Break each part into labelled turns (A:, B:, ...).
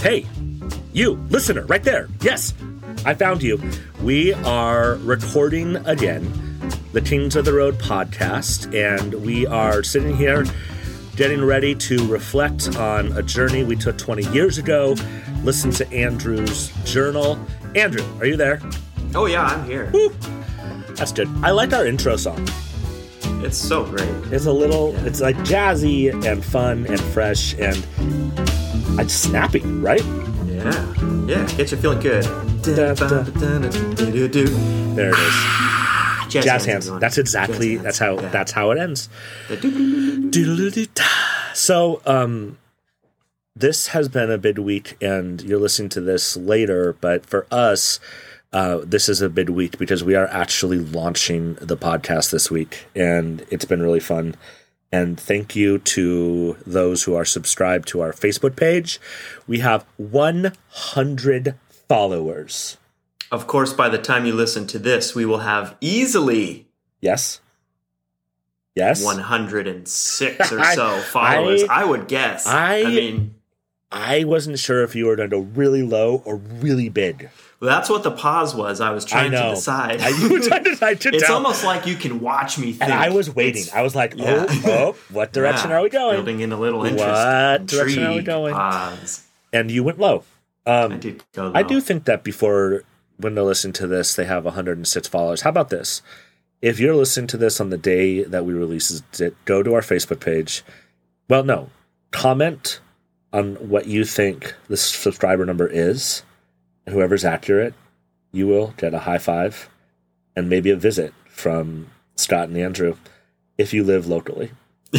A: Hey, you, listener, right there. Yes, I found you. We are recording again the Kings of the Road podcast, and we are sitting here getting ready to reflect on a journey we took 20 years ago. Listen to Andrew's journal. Andrew, are you there?
B: Oh yeah, I'm here.
A: Woo. That's good. I like our intro song.
B: It's so great.
A: It's a little, it's like jazzy and fun and fresh and it's snappy, right?
B: Yeah, yeah, get you feeling good.
A: Da, da.
B: Do-do-do.
A: There it is.
B: Jazz,
A: Jazz
B: hands.
A: hands. That's exactly.
B: Jazz
A: That's
B: hands.
A: how.
B: Yeah.
A: That's how it ends. So, um, this has been a big week, and you're listening to this later. But for us, uh, this is a big week because we are actually launching the podcast this week, and it's been really fun. And thank you to those who are subscribed to our Facebook page. We have 100 followers.
B: Of course, by the time you listen to this, we will have easily
A: Yes. Yes.
B: 106 or
A: I-
B: so followers.
A: I-
B: I, would guess.
A: I-
B: mean,
A: I wasn't sure if you were going to go really low or really big.
B: Well, that's what the pause was. I was trying
A: I
B: to decide.
A: I, you were trying to decide to
B: it's
A: tell.
B: almost like you can watch me think.
A: and I was waiting.
B: It's-
A: I was like,
B: Yeah.
A: oh, oh, what direction
B: yeah,
A: are we going?
B: Building in a little interest.
A: What direction are we going?
B: Pause.
A: And you went low. Um,
B: I did go. Low.
A: I do think that before when they listen to this, they have 106 followers. How about this? If you're listening to this on the day that we release it, go to our Facebook page. Well, no, comment on what you think the subscriber number is, whoever's accurate, you will get a high five and maybe a visit from Scott and Andrew if you live locally.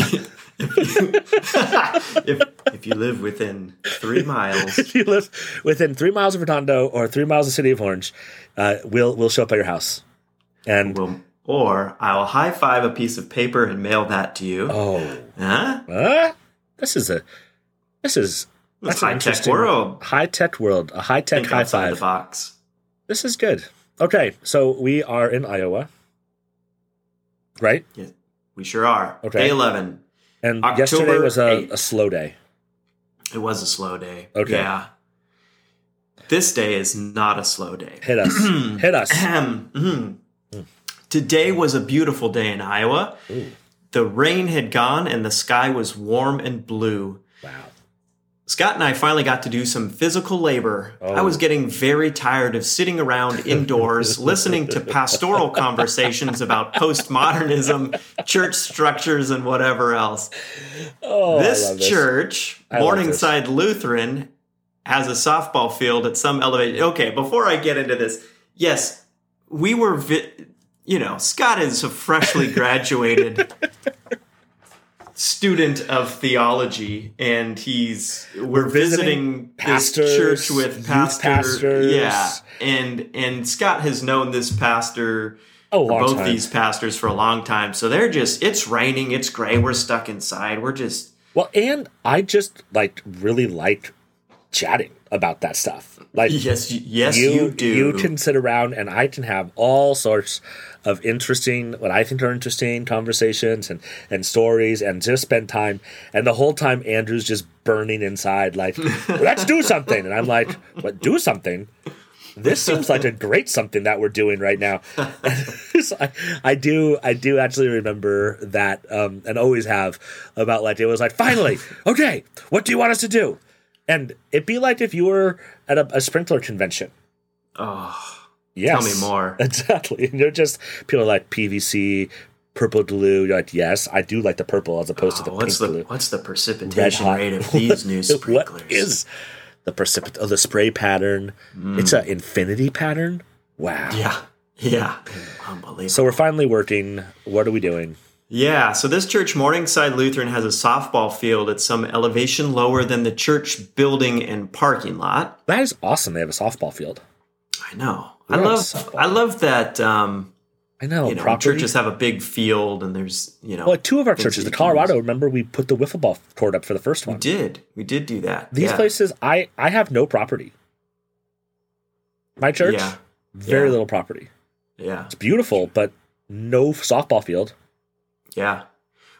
B: if if you live within three miles,
A: if you live within three miles of Redondo or three miles of City of Orange, uh, we'll we'll show up at your house. And
B: we'll, or I will high five a piece of paper and mail that to you.
A: oh,
B: Huh?
A: uh, this is a this is
B: It's
A: an
B: high tech
A: interesting-
B: world.
A: high tech world, a high tech high
B: outside
A: five.
B: the box.
A: This is good. Okay, so we are in Iowa, right?
B: Yeah, we sure are.
A: Okay.
B: Day eleven.
A: And
B: October
A: yesterday was a, a slow day.
B: It was a slow day.
A: Okay.
B: Yeah. This day is not a slow day.
A: Hit us, hit us.
B: Mhm. Today was a beautiful day in Iowa.
A: Ooh,
B: The rain had gone and the sky was warm and blue. Scott and I finally got to do some physical labor.
A: Oh.
B: I was getting very tired of sitting around indoors listening to pastoral conversations about postmodernism, church structures, and whatever else.
A: Oh,
B: this
A: this.
B: church,
A: I
B: Morningside Lutheran, has a softball field at some elevation. Okay, before I get into this, yes, we were, vi- you know, Scott is a freshly graduated student of theology, and he's we're,
A: visiting
B: visiting,
A: pastors,
B: this church with pastor,
A: pastors.
B: yeah, and and Scott has known this pastor
A: Oh, long
B: both
A: time.
B: these pastors for a long time. So they're just it's raining, it's gray, we're stuck inside. We're just
A: Well, and I just like really like chatting about that stuff. Like
B: yes, yes, you, do.
A: You can sit around and I can have all sorts of interesting, what I think are interesting conversations and, and stories and just spend time. And the whole time, Andrew's just burning inside, like, let's do something. And I'm like, what, do something? This seems like a great something that we're doing right now. So I, I do, I do actually remember that, um, and always have about like it was like finally, okay, what do you want us to do? And it'd be like if you were at a, a sprinkler convention.
B: oh,
A: Yes.
B: Tell me more.
A: Exactly. And you're just people are like PVC, purple glue. You're like, yes, I do like the purple as opposed to the
B: oh, what's
A: pink
B: the
A: glue.
B: what's the precipitation rate of these new sprinklers?
A: what is the precipit? Oh, the spray pattern. Hmm. It's an infinity pattern. Wow.
B: Yeah, yeah, unbelievable.
A: So we're finally working. What are we doing?
B: Yeah, so this church, Morningside Lutheran, has a softball field at some elevation lower than the church building and parking lot.
A: That is awesome. They have a softball field.
B: I know.
A: We're
B: I love. I love that. Um,
A: I know.
B: you know, churches have a big field, and there's you know.
A: well, like two of our churches, the Colorado.
B: use.
A: Remember, we put the wiffle ball court up for the first one.
B: We did. We did do that.
A: These
B: yeah.
A: places, I I have no property. My church,
B: Yeah.
A: very
B: Yeah.
A: little property.
B: Yeah.
A: It's beautiful, but no softball field.
B: Yeah.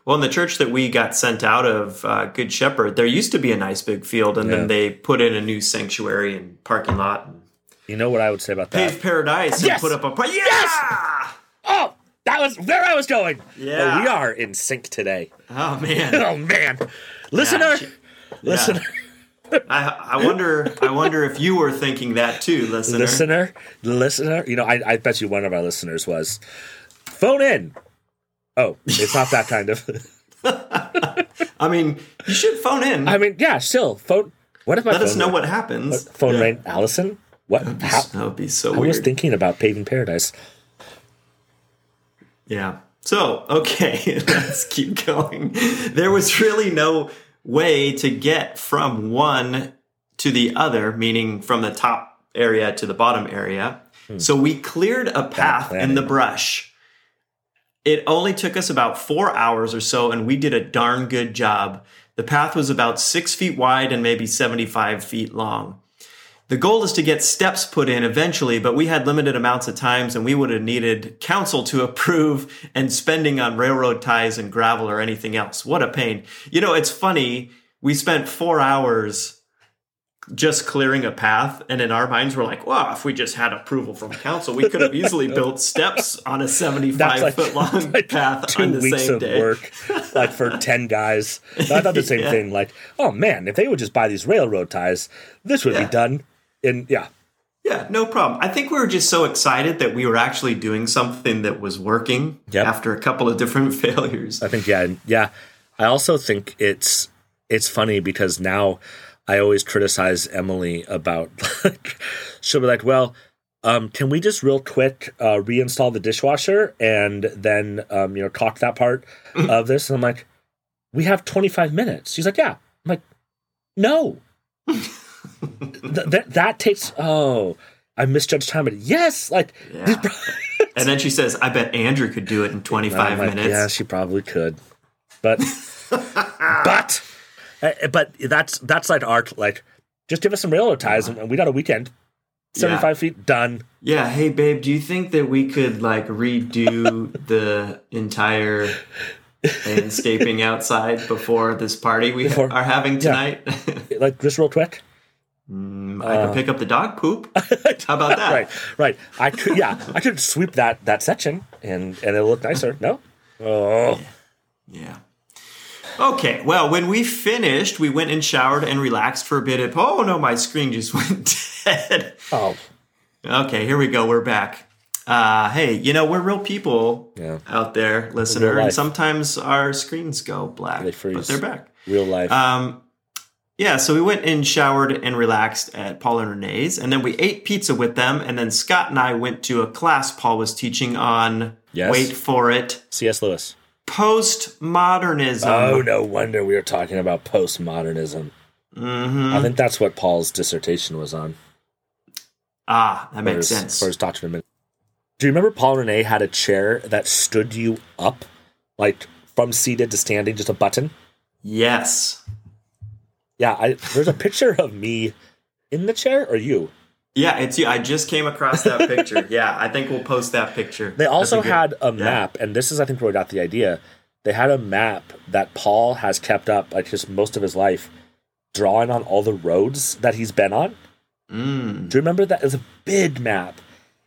B: Well, in the church that we got sent out of, uh, Good Shepherd, there used to be a nice big field, and
A: Yeah.
B: then they put in a new sanctuary and parking lot and
A: You know what I would say about that?
B: paved paradise
A: Yes!
B: and put up a par- yeah.
A: Oh, that was where I was going.
B: Yeah.
A: Oh, we are in sync today.
B: Oh man,
A: Oh man, listener,
B: she-
A: listener,
B: I, I wonder. I wonder if you were thinking that too, listener.
A: listener, listener. You know, I, I bet you one of our listeners was phone in. Oh, it's not that kind of.
B: I mean, you should phone in.
A: I mean, yeah, still phone. What if my
B: Let us know what happens.
A: phone
B: Yeah.
A: Allison, what? How,
B: That would be so
A: I
B: weird.
A: was thinking about paving paradise.
B: Yeah. So, okay, let's keep going. There was really no way to get from one to the other, meaning from the top area to the bottom area. Hmm. So we cleared a path in the brush. It only took us about four hours or so, and we did a darn good job. The path was about six feet wide and maybe 75 feet long. The goal is to get steps put in eventually, but we had limited amounts of times and we would have needed council to approve and spending on railroad ties and gravel or anything else. What a pain. You know, it's funny. We spent four hours just clearing a path, and in our minds, we're like, wow, if we just had approval from council, we could have easily built steps on a 75 foot long
A: like
B: path
A: two
B: on the
A: weeks
B: same
A: of
B: day.
A: work, like for ten guys. I thought the same
B: Yeah.
A: thing. Like, oh man, if they would just buy these railroad ties, this would
B: Yeah.
A: be done. And yeah,
B: Yeah, no problem. I think we were just so excited that we were actually doing something that was working
A: Yep.
B: after a couple of different failures.
A: I think yeah, yeah. I also think it's it's funny because now I always criticize Emily about like she'll be like, well. Um, can we just real quick uh, reinstall the dishwasher and then um, you know caulk that part of this? And I'm like, we have 25 minutes. She's like, yeah. I'm like, no. Th- that that takes. Oh, I misjudged time. But yes, like,
B: Yeah. and then she says, I bet Andrew could do it in 25
A: like,
B: minutes.
A: Yeah, she probably could, but but uh, but that's that's like art. Like, just give us some railroad ties, and we got a weekend. Seventy five feet done.
B: Yeah, hey babe, do you think that we could like redo the entire landscaping outside before this party we
A: Before-
B: are having tonight?
A: Like just real quick.
B: Mm, I could pick up the dog poop. How about that?
A: Right, right. I could, yeah, I could sweep that that section, and and it'll look nicer. No, oh,
B: Yeah. Okay, well, when we finished, we went and showered and relaxed for a bit. Of, oh no, my screen just went dead.
A: oh,
B: Okay, here we go. We're back. Uh, hey, you know we're real people
A: Yeah.
B: out there, listener, and sometimes our screens go black,
A: They freeze.
B: but they're back.
A: real life.
B: Um, yeah, so we went and showered and relaxed at Paul and Renee's, and then we ate pizza with them, and then Scott and I went to a class Paul was teaching on.
A: Yes.
B: Wait for it.
A: C.S. Lewis.
B: Postmodernism.
A: Oh, no wonder we were talking about postmodernism.
B: hmm
A: I think that's what Paul's dissertation was on.
B: Ah, that makes
A: his,
B: sense.
A: For his doctorate. Do you remember Paul Renee had a chair that stood you up, like from seated to standing, just a button?
B: Yes.
A: Yeah, I, there's a picture of me in the chair, or you.
B: Yeah, it's you. I just came across that picture. yeah, I think we'll post that picture.
A: They also
B: a good-
A: had a
B: yeah.
A: map, and this is, I think, where we got the idea. They had a map that Paul has kept up, like just most of his life, drawing on all the roads that he's been on.
B: Mm.
A: Do you remember that? It's a big map,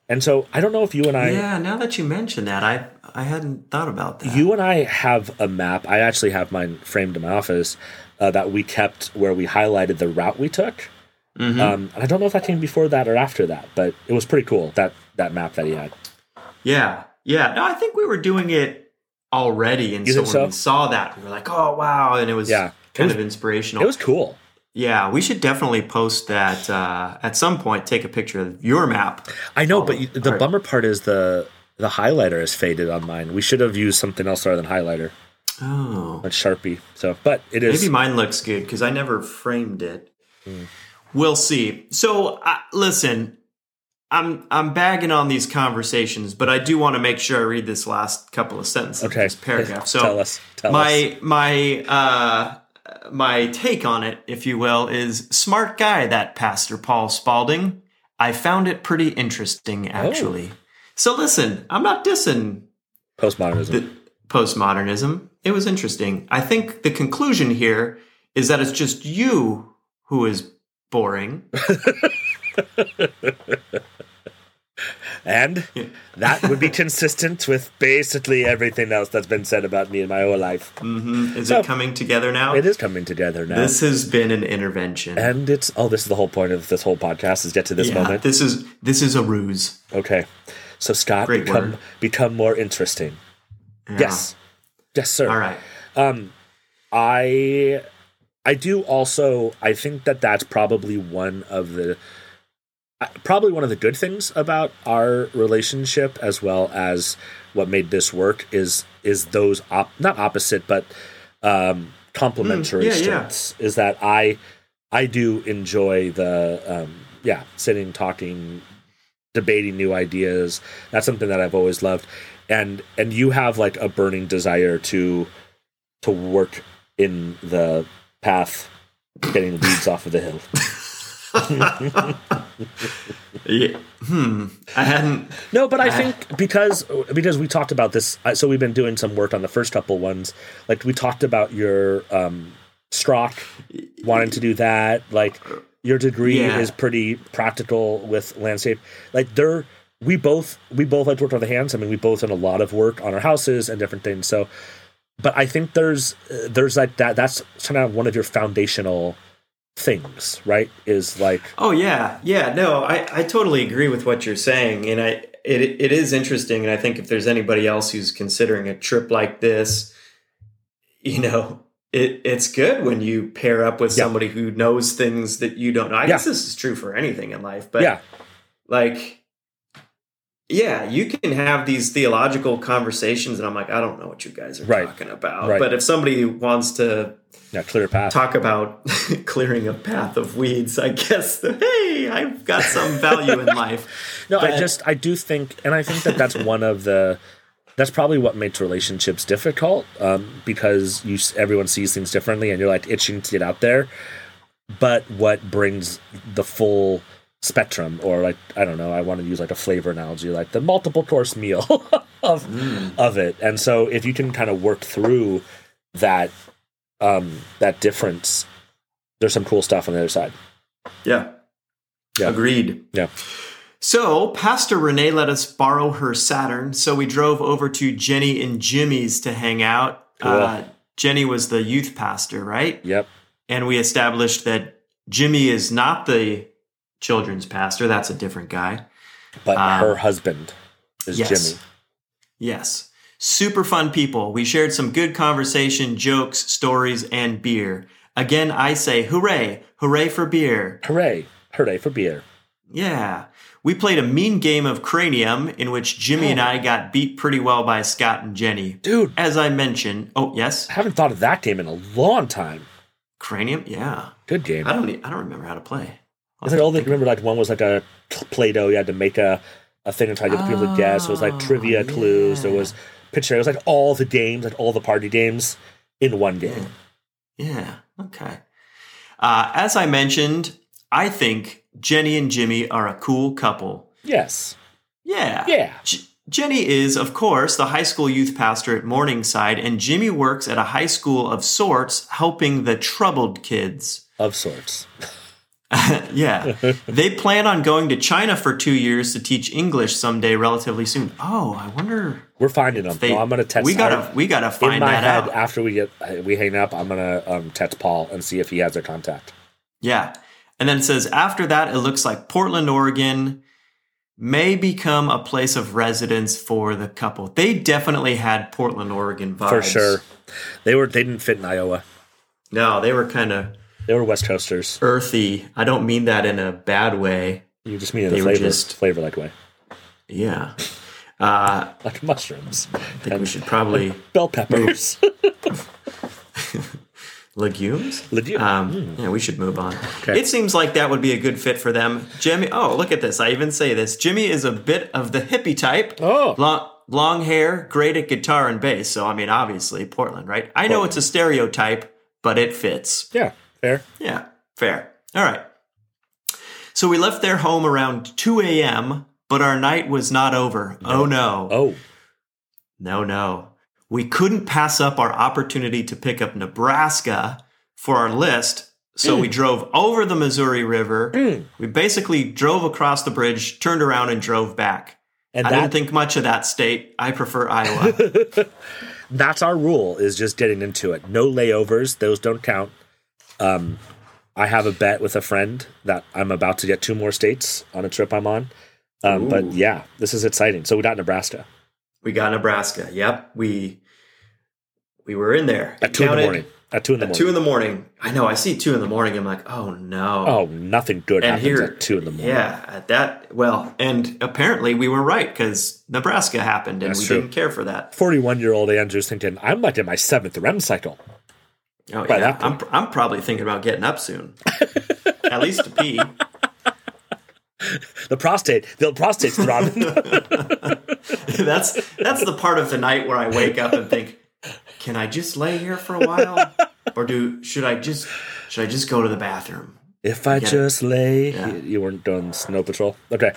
A: and so I don't know if you and I,
B: Yeah, now that you mention that, I I hadn't thought about that.
A: you and I have a map. I actually have mine framed in my office uh, that we kept where we highlighted the route we took.
B: Mhm.
A: Um, and I don't know if that came before that or after that, but it was pretty cool that that map that he had.
B: Yeah, yeah. No, I think we were doing it already, and
A: You
B: so when
A: so?
B: we saw that, we were like, "Oh wow!" And it was
A: Yeah.
B: kind
A: It was-
B: of inspirational.
A: It was cool.
B: yeah, we should definitely post that uh, at some point. Take a picture of your map.
A: I know,
B: Oh,
A: but you, the bummer part is the the highlighter is faded on mine. We should have used something else other than highlighter,
B: Oh,
A: a Sharpie. So, but it is.
B: maybe mine looks good because I never framed it.
A: Hmm.
B: We'll see. So, uh, listen, I'm I'm bagging on these conversations, but I do want to make sure I read this last couple of sentences,
A: okay.
B: this paragraph. So,
A: tell us. Tell us.
B: my my uh my take on it if you will is smart guy that pastor paul spalding i found it pretty interesting actually
A: Oh.
B: so listen i'm not dissing
A: postmodernism.
B: the postmodernism. It was interesting. I think the conclusion here is that it's just you who is boring.
A: And that would be consistent with basically everything else that's been said about me in my whole life.
B: hmm Is
A: So-
B: it coming together now?
A: It is coming together now.
B: This has been an intervention.
A: and it's oh, this is the whole point of this whole podcast is get to this
B: yeah,
A: moment.
B: this is this is a ruse.
A: Okay. So Scott
B: Great
A: become
B: word.
A: become more interesting.
B: Yeah.
A: Yes. Yes, sir.
B: All right.
A: I I do also I think that that's probably one of the probably one of the good things about our relationship as well as what made this work is is those op- not opposite but um complementary
B: Mm, yeah, yeah.
A: strengths is that I I do enjoy the um yeah sitting talking debating new ideas that's something that I've always loved and and you have like a burning desire to to work in the path getting the weeds off of the hill
B: Yeah. Hmm. I hadn't.
A: no but i think because because we talked about this uh, so we've been doing some work on the first couple ones like we talked about your um strock wanting to do that like your degree
B: Yeah.
A: is pretty practical with landscape like they're we both we both like to work with the hands i mean we both done a lot of work on our houses and different things so but i think there's there's like that that's kind of one of your foundational things right is like
B: Oh yeah, yeah. No, I I totally agree with what you're saying, and I it it is interesting, and I think if there's anybody else who's considering a trip like this, you know. It, it's good when you pair up with
A: Yeah.
B: somebody who knows things that you don't know. I
A: Yeah.
B: guess this is true for anything in life, but
A: yeah
B: like yeah you can have these theological conversations and i'm like i don't know what you guys are
A: Right.
B: talking about
A: Right.
B: but if somebody wants to
A: yeah clear path
B: talk about clearing a path of weeds i guess the, hey i've got some value in life
A: No, I just I do think, and I think that that's one of the that's probably what makes relationships difficult um, because you everyone sees things differently, and you're like itching to get out there. But what brings the full spectrum, or like I don't know, I want to use like a flavor analogy, like the multiple course meal of of it. And so if you can kind of work through that um, that difference, there's some cool stuff on the other side.
B: yeah
A: Yeah.
B: agreed
A: Yeah.
B: so pastor renee let us borrow her saturn so we drove over to jenny and jimmy's to hang out
A: Cool.
B: uh, jenny was the youth pastor right
A: Yep.
B: and we established that Jimmy is not the children's pastor. That's a different guy.
A: But
B: Um,
A: her husband is
B: yes.
A: Jimmy.
B: Yes. Super fun people. We shared some good conversation, jokes, stories, and beer. Again, I say hooray, hooray for beer.
A: Hooray! Hooray for beer.
B: Yeah. We played a mean game of Cranium in which Jimmy and I got beat pretty well by Scott and Jenny.
A: Dude,
B: As I mentioned, oh, yes,
A: I haven't thought of that game in a long time.
B: Cranium? Yeah.
A: Good game.
B: I don't I don't remember how to play.
A: I think all the remember like one was like a Play-Doh. You had to make a, a thing and try to get people to guess. It was like trivia
B: Oh,
A: clues. There was picture. It was like all the games, like all the party games in one game.
B: Yeah. Okay. Uh, as I mentioned, I think Jenny and Jimmy are a cool couple.
A: Yes.
B: Yeah.
A: Yeah.
B: J- Jenny is, of course, the high school youth pastor at Morningside, and Jimmy works at a high school of sorts, helping the troubled kids.
A: Of sorts.
B: yeah. they plan on going to China for two years to teach English someday, relatively soon. Oh, I wonder.
A: We're finding them.
B: They,
A: No, I'm gonna text.
B: We gotta.
A: I-
B: We gotta find
A: in
B: find
A: my
B: that
A: head
B: out.
A: after we get we hang up. I'm gonna um, text Paul and see if he has their contact.
B: Yeah. And then it says after that, it looks like Portland, Oregon may become a place of residence for the couple. They definitely had Portland, Oregon vibes.
A: For sure. They were they didn't fit in Iowa.
B: No, they were kind of
A: They were West Coasters.
B: earthy. I don't mean that in a bad way.
A: You just mean in
B: They
A: a flavor
B: just-
A: flavor like way.
B: Yeah. Uh,
A: Like mushrooms.
B: I think we should probably
A: Bell peppers.
B: legumes.
A: Legume.
B: Um, yeah, we should move on.
A: Okay.
B: It seems like that would be a good fit for them. Jimmy. Oh, look at this. I even say this. Jimmy is a bit of the hippie type.
A: Oh.
B: long, long hair, great at guitar and bass. So I mean, obviously Portland, right? I know it's a stereotype, but it fits.
A: yeah, fair.
B: Yeah, fair. All right. So we left their home around 2 a.m., but our night was not over. Oh no.
A: Oh.
B: No, no. we couldn't pass up our opportunity to pick up Nebraska for our list. So we mm. drove over the Missouri River. Mm. We basically drove across the bridge, turned around, and drove back.
A: And
B: I
A: that,
B: didn't think much of that state. I prefer Iowa.
A: that's our rule is just getting into it. No layovers; those don't count. Um, I have a bet with a friend that I'm about to get two more states on a trip I'm on. Um, but yeah, this is exciting. So we got Nebraska
B: we got Nebraska. Yep, we we were in there.
A: at two in the morning. At two in the
B: At
A: morning.
B: two in the morning. I know. I see two in the morning. I'm like, oh no.
A: oh, nothing good
B: and
A: happens
B: here,
A: at two in the morning.
B: yeah, at that. Well, and apparently we were right because Nebraska happened, and
A: That's
B: we
A: true.
B: didn't care for that.
A: 41 year old Andrew's thinking, I'm like in my seventh REM cycle.
B: Oh
A: By
B: yeah, I'm I'm probably thinking about getting up soon, at least to pee.
A: The prostate, the prostate's throbbing.
B: that's that's the part of the night where I wake up and think, can I just lay here for a while, or do should I just should I just go to the bathroom?
A: if I
B: Get it.
A: just lay.
B: Yeah.
A: You, you weren't doing snow patrol. Okay.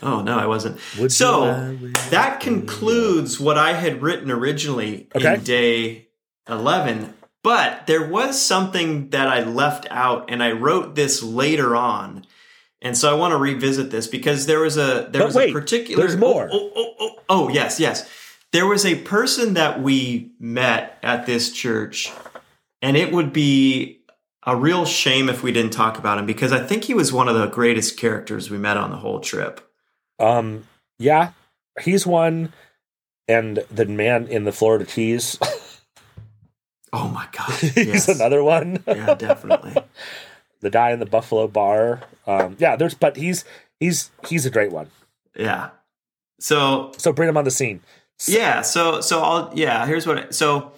B: Oh no, I wasn't.
A: Would
B: so that concludes what I had written originally
A: Okay.
B: in day eleven. But there was something that I left out, and I wrote this later on. And so I want to revisit this because there was a there
A: But
B: was
A: wait,
B: a particular
A: there's more.
B: Oh, oh, oh, oh, oh, yes, yes. There was a person that we met at this church, and it would be a real shame if we didn't talk about him because I think he was one of the greatest characters we met on the whole trip.
A: Um, yeah, he's one. And the man in the Florida Keys,
B: Oh my god.
A: he's
B: Yes.
A: another one.
B: yeah, definitely.
A: the guy in the Buffalo bar. Um, yeah, there's, but he's, he's, he's a great one.
B: Yeah. So
A: So bring him on the scene.
B: yeah, so so I'll yeah, here's what I, so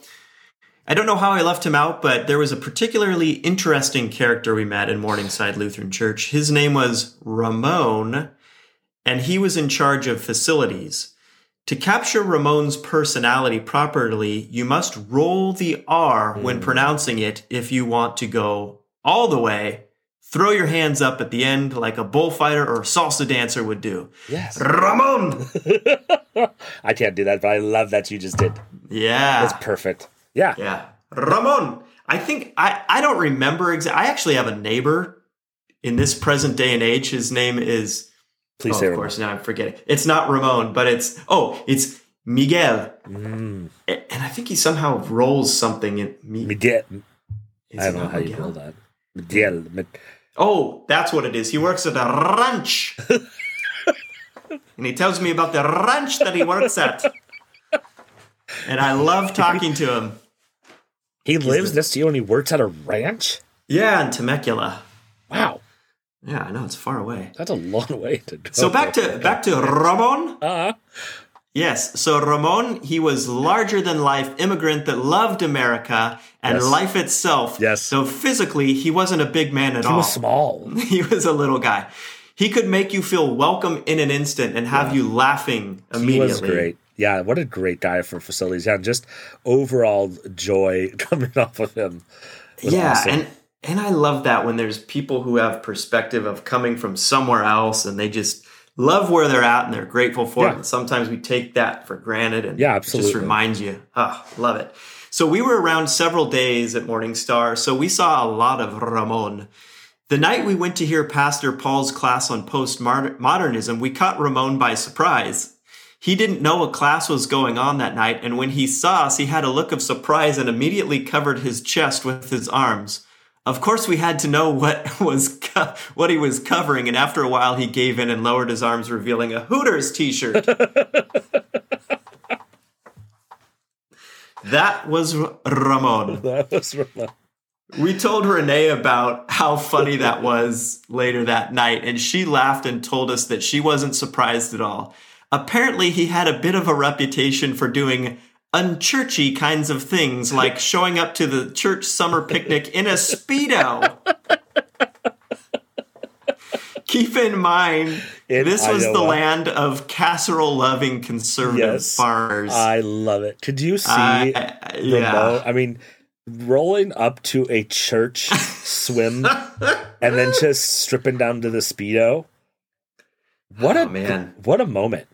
B: I don't know how I left him out, but there was a particularly interesting character we met in Morningside Lutheran Church. His name was Ramon, and he was in charge of facilities. To capture Ramon's personality properly, you must roll the R when hmm. pronouncing it if you want to go all the way. Throw your hands up at the end like a bullfighter or a salsa dancer would do.
A: Yes.
B: Ramon!
A: I can't do that, but I love that you just did.
B: Yeah.
A: That's perfect. Yeah.
B: Yeah. Ramon. I think I, I don't remember exactly. I actually have a neighbor in this present day and age. His name is,
A: Please
B: oh,
A: say
B: of
A: Ramon.
B: course, now I'm forgetting. It's not Ramon, but it's, oh, it's Miguel.
A: Mm,
B: And I think he somehow rolls something in me.
A: Miguel.
B: is
A: I don't know how you
B: Miguel?
A: roll that. Miguel.
B: Oh, that's what it is. He works at a ranch. and he tells me about the ranch that he works at. And I love talking to him.
A: He lives next to you and he works at a ranch?
B: Yeah, in Temecula.
A: Wow.
B: Yeah, I know it's far away.
A: That's a long way to go.
B: So back to back to Ramon.
A: Uh,
B: Yes, so Ramon, he was larger than life immigrant that loved America and
A: Yes.
B: life itself.
A: Yes.
B: So physically, he wasn't a big man at
A: he
B: all.
A: was small.
B: he was a little guy. He could make you feel welcome in an instant and have you laughing immediately.
A: He was great. Yeah, what a great guy for facilities. Yeah, just overall joy coming off of him.
B: yeah,
A: awesome.
B: and and I love that when there's people who have perspective of coming from somewhere else and they just love where they're at and they're grateful for it. And sometimes we take that for granted and
A: Yeah,
B: it just
A: absolutely.
B: reminds you. Ah, love it. So we were around several days at Morningstar, so we saw a lot of Ramon. The night we went to hear Pastor Paul's class on postmodernism, we caught Ramon by surprise. He didn't know a class was going on that night, and when he saw us, he had a look of surprise and immediately covered his chest with his arms. Of course, we had to know what was co- what he was covering, and after a while, he gave in and lowered his arms, revealing a Hooters T-shirt. that was Ramon.
A: That was Ramon.
B: We told Renee about how funny that was later that night, and she laughed and told us that she wasn't surprised at all. Apparently, he had a bit of a reputation for doing unchurchy kinds of things, like showing up to the church summer picnic in a Speedo. Keep in mind,
A: In
B: this was the land of casserole loving conservative
A: Yes.
B: farmers.
A: I love it. Could you see
B: uh,
A: Ramon?
B: yeah.
A: I mean, rolling up to a church swim and then just stripping down to the speedo. What
B: Oh,
A: a
B: man.
A: What a moment.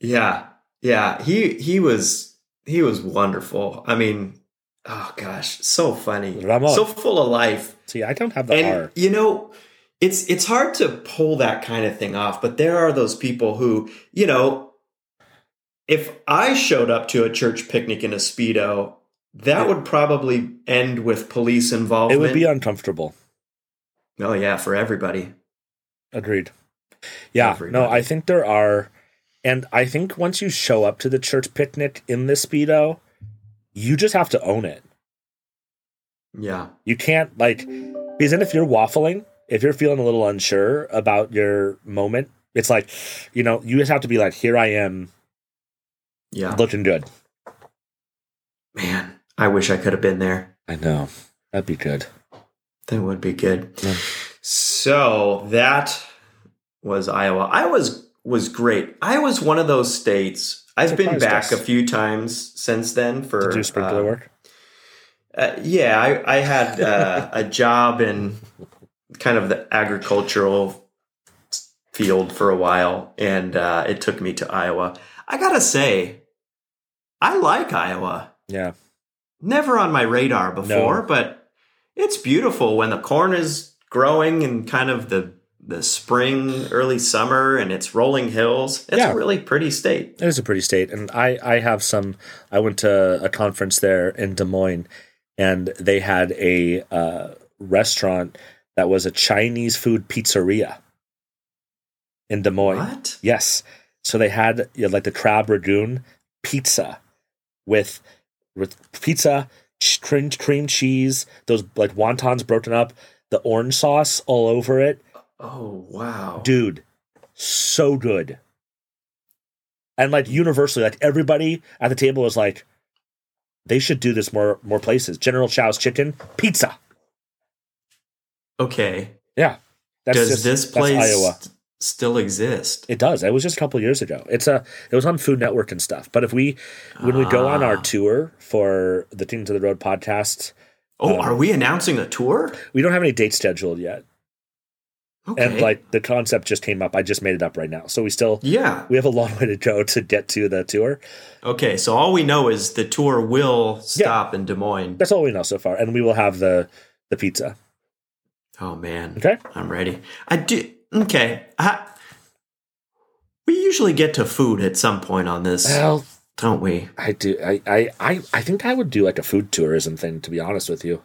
B: Yeah, yeah. He he was he was wonderful. I mean, oh gosh, so funny,
A: Ramon.
B: so full of life.
A: See, I don't have the
B: and
A: R.
B: you know it's it's hard to pull that kind of thing off but there are those people who you know if i showed up to a church picnic in a speedo that would probably end with police involvement.
A: It would be uncomfortable.
B: oh yeah for everybody
A: Agreed. Yeah, no, I think there are, and I think once you show up to the church picnic in the speedo, you just have to own it.
B: yeah
A: You can't like because then if you're waffling, if you're feeling a little unsure about your moment, it's like, you know, you just have to be like, here I am,
B: yeah
A: looking good.
B: man i wish i could have been there
A: I know that'd be good.
B: that would be good
A: Yeah.
B: so that was iowa iowa's was great iowa's one of those states i've been back
A: us.
B: a few times since then for
A: do sprinkler
B: uh,
A: work.
B: Uh, yeah, I, I had uh, a job in kind of the agricultural field for a while, and uh, it took me to Iowa. I gotta say, I like Iowa.
A: Yeah,
B: Never on my radar before,
A: No.
B: but it's beautiful when the corn is growing and kind of the the spring, early summer, and it's rolling hills. It's
A: Yeah.
B: a really pretty state.
A: it is a pretty state, and I I have some. I went to a conference there in Des Moines, and they had a uh, restaurant that was a Chinese food pizzeria in Des Moines.
B: What?
A: Yes. So they had you know, like the crab ragoon pizza with with pizza, cream, cream cheese, those like wontons broken up, the orange sauce all over it.
B: Oh wow,
A: Dude, so good. And like universally, like everybody at the table was like, they should do this more more places. General Chow's chicken pizza.
B: Okay.
A: Yeah. That's
B: Does
A: just-
B: this place
A: Iowa.
B: st- still exist?
A: It does. It was just a couple years ago. It's a it was on Food Network and stuff. But if we when we go on our
B: Ah.
A: tour for the Team to the Road podcast,
B: Oh,
A: Um,
B: are we announcing a tour?
A: we don't have any dates scheduled yet.
B: Okay.
A: And like the concept just came up. I just made it up right now. So we still
B: yeah.
A: we have a long way to go to get to the tour.
B: Okay. So all we know is the tour will stop in Des Moines.
A: That's all we know so far. And we will have the the pizza.
B: Oh man.
A: Okay.
B: I'm ready. I do. Okay. I, we usually get to food at some point on this,
A: Well,
B: don't we?
A: I do I, I I I think I would do like a food tourism thing to be honest with you.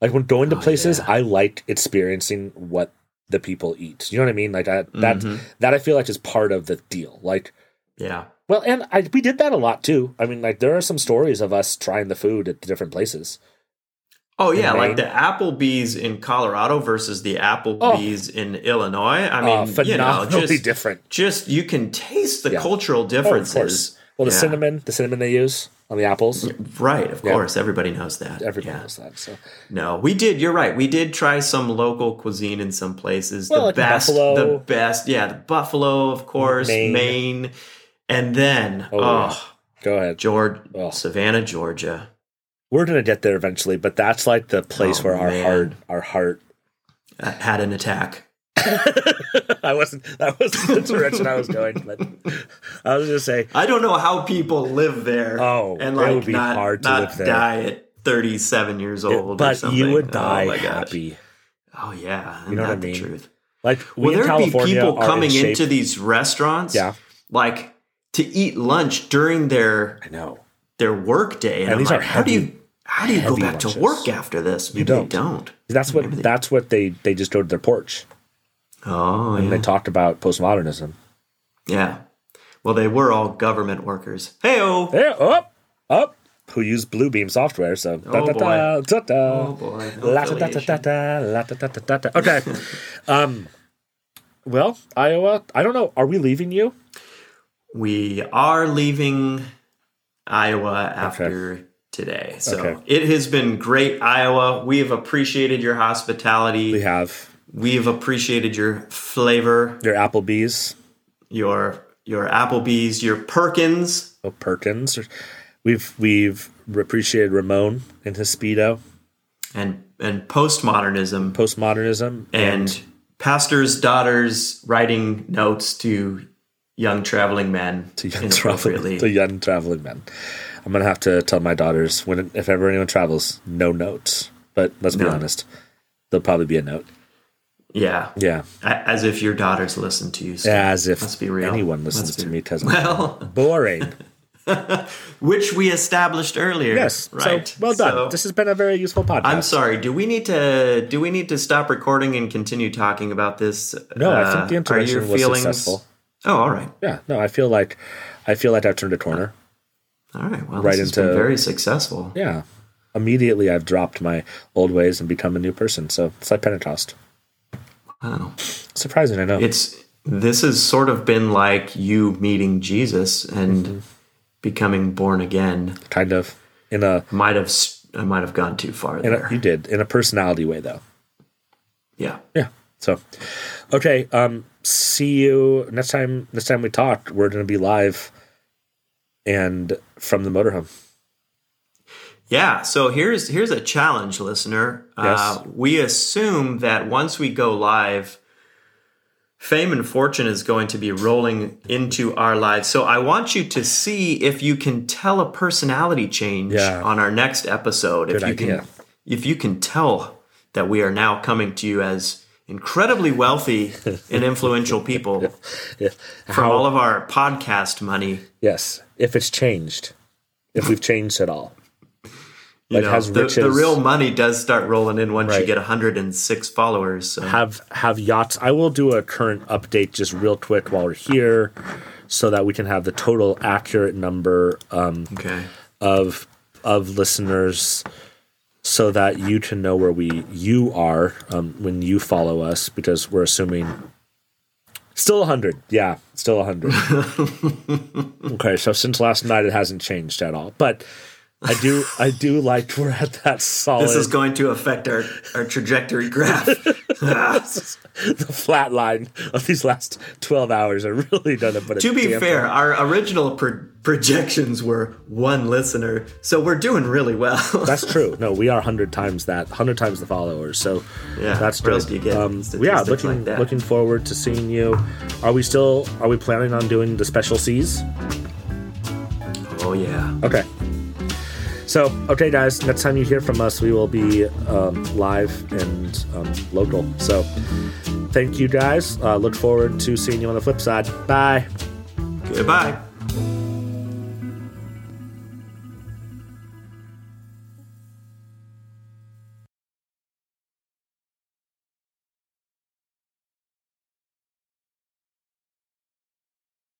A: Like when going to
B: Oh,
A: places,
B: yeah.
A: I like experiencing what the people eat. You know what I mean? Like that that
B: Mhm.
A: that I feel like is part of the deal. Like
B: Yeah.
A: well, and I we did that a lot too. I mean, like there are some stories of us trying the food at the different places.
B: Oh yeah, like the Applebee's in Colorado versus the Applebee's in Illinois. I mean,
A: uh,
B: you know, just
A: different.
B: just you can taste the
A: Yeah.
B: cultural
A: Oh,
B: differences.
A: course. Well, the
B: Yeah.
A: cinnamon, the cinnamon they use on the apples,
B: Right, of
A: Yeah.
B: course, everybody knows that.
A: everybody
B: Yeah.
A: knows that. So
B: No, we did. You're right. We did try some local cuisine in some places.
A: Well,
B: the
A: like
B: best,
A: Buffalo.
B: the best. Yeah, the buffalo, of course,
A: Maine.
B: Maine, and then
A: Oh,
B: oh,
A: go ahead.
B: Georgia,
A: Oh.
B: Savannah, Georgia.
A: We're gonna get there eventually, but that's like the place
B: Oh,
A: where our
B: man.
A: heart, our heart.
B: uh, had an attack.
A: I wasn't. That wasn't the direction I was going, but I was gonna say,
B: I don't know how people live there.
A: Oh,
B: and like it
A: would be
B: not,
A: hard to
B: not
A: live there.
B: die at 37 years old. or
A: but you would
B: Oh,
A: die
B: gosh.
A: happy.
B: Oh yeah,
A: You know what I
B: not the
A: mean?
B: truth.
A: Like
B: Will there be people
A: are in
B: coming into these restaurants?
A: Yeah,
B: like to eat lunch during their
A: I know.
B: their work day, and,
A: And these
B: like,
A: are
B: how do you how do you go
A: heavy
B: back to work after this? Maybe
A: don't.
B: They don't.
A: That's what. That's what they. They just go to their porch
B: Oh
A: and
B: yeah.
A: they talked about postmodernism.
B: yeah. Well, they were all government workers. Hey oh.
A: Yeah, up, up. Who use Bluebeam software? So da, da, da, da, da.
B: Oh boy. no
A: La, da, da, da, da, da, la, da, da, da, da, da. Okay. um. Well, Iowa. I don't know. Are we leaving you?
B: We are leaving Iowa after today. So
A: Okay.
B: it has been great, Iowa. We have appreciated your hospitality.
A: We have
B: We've appreciated your flavor,
A: your Applebee's,
B: your your Applebee's, your Perkins,
A: oh, Perkins. We've we've appreciated Ramon and his speedo,
B: and and postmodernism,
A: postmodernism,
B: and pastors' daughters writing notes to young traveling men
A: to young traveling to young traveling men. I'm gonna have to tell my daughters when if ever anyone travels, no notes. But let's be
B: No.
A: honest, there'll probably be a note.
B: Yeah,
A: Yeah,
B: as if your daughters listen to you. Steve.
A: as if
B: Let's be real.
A: anyone listens
B: Let's
A: to me because
B: Well,
A: boring.
B: which we established earlier.
A: Yes,
B: right.
A: So well done.
B: So-
A: this has been a very useful podcast.
B: I'm sorry. Do we need to do we need to stop recording and continue talking about this?
A: No, I
B: Uh,
A: think the
B: are
A: intervention was
B: feelings-
A: successful.
B: Oh, all right,
A: Yeah, no, I feel like I feel like I've turned a corner.
B: all right. Well,
A: Right
B: this has been
A: into-
B: very successful.
A: Yeah, immediately I've dropped my old ways and become a new person. So it's like Pentecost. Surprising, I know.
B: It's this has sort of been like you meeting Jesus and
A: Mm-hmm.
B: becoming born again.
A: kind of in a,
B: Might have I might have gone too far there.
A: a you did in a personality way though.
B: yeah.
A: Yeah. So, okay. Um. See you next time. Next time we talk, we're going to be live, and from the motorhome.
B: Yeah, so here's here's a challenge, listener. Uh,
A: Yes.
B: we assume that once we go live, fame and fortune is going to be rolling into our lives. So I want you to see if you can tell a personality change
A: Yeah.
B: on our next episode. if you
A: idea.
B: can, if you can tell that we are now coming to you as incredibly wealthy and influential people
A: Yeah.
B: from
A: How-
B: all of our podcast money.
A: yes. If it's changed, if we've changed at all.
B: You
A: Like,
B: know,
A: has
B: the, the real money does start rolling in once you
A: Right.
B: get 106 followers. So.
A: have have yachts. I will do a current update just real quick while we're here, so that we can have the total accurate number um,
B: Okay.
A: of of listeners, so that you can know where we you are um, when you follow us, because we're assuming still hundred. Yeah, still hundred. okay, so since last night it hasn't changed at all, but. I do, I do like we're at that solid.
B: This is going to affect our, our trajectory graph.
A: the flat line of these last 12 hours are really done put a
B: to be fair, our original pro- projections were one listener, so we're doing really well.
A: that's true no we are 100 times that 100 times the followers so
B: Yeah,
A: that's good
B: else do you get
A: um, yeah looking
B: like
A: looking forward to seeing you are we still are we planning on doing the special C's
B: oh, yeah.
A: okay so okay guys next time you hear from us we will be um, live and um, local. So thank you guys. Uh, look forward to seeing you on the flip side. Bye.
B: Goodbye.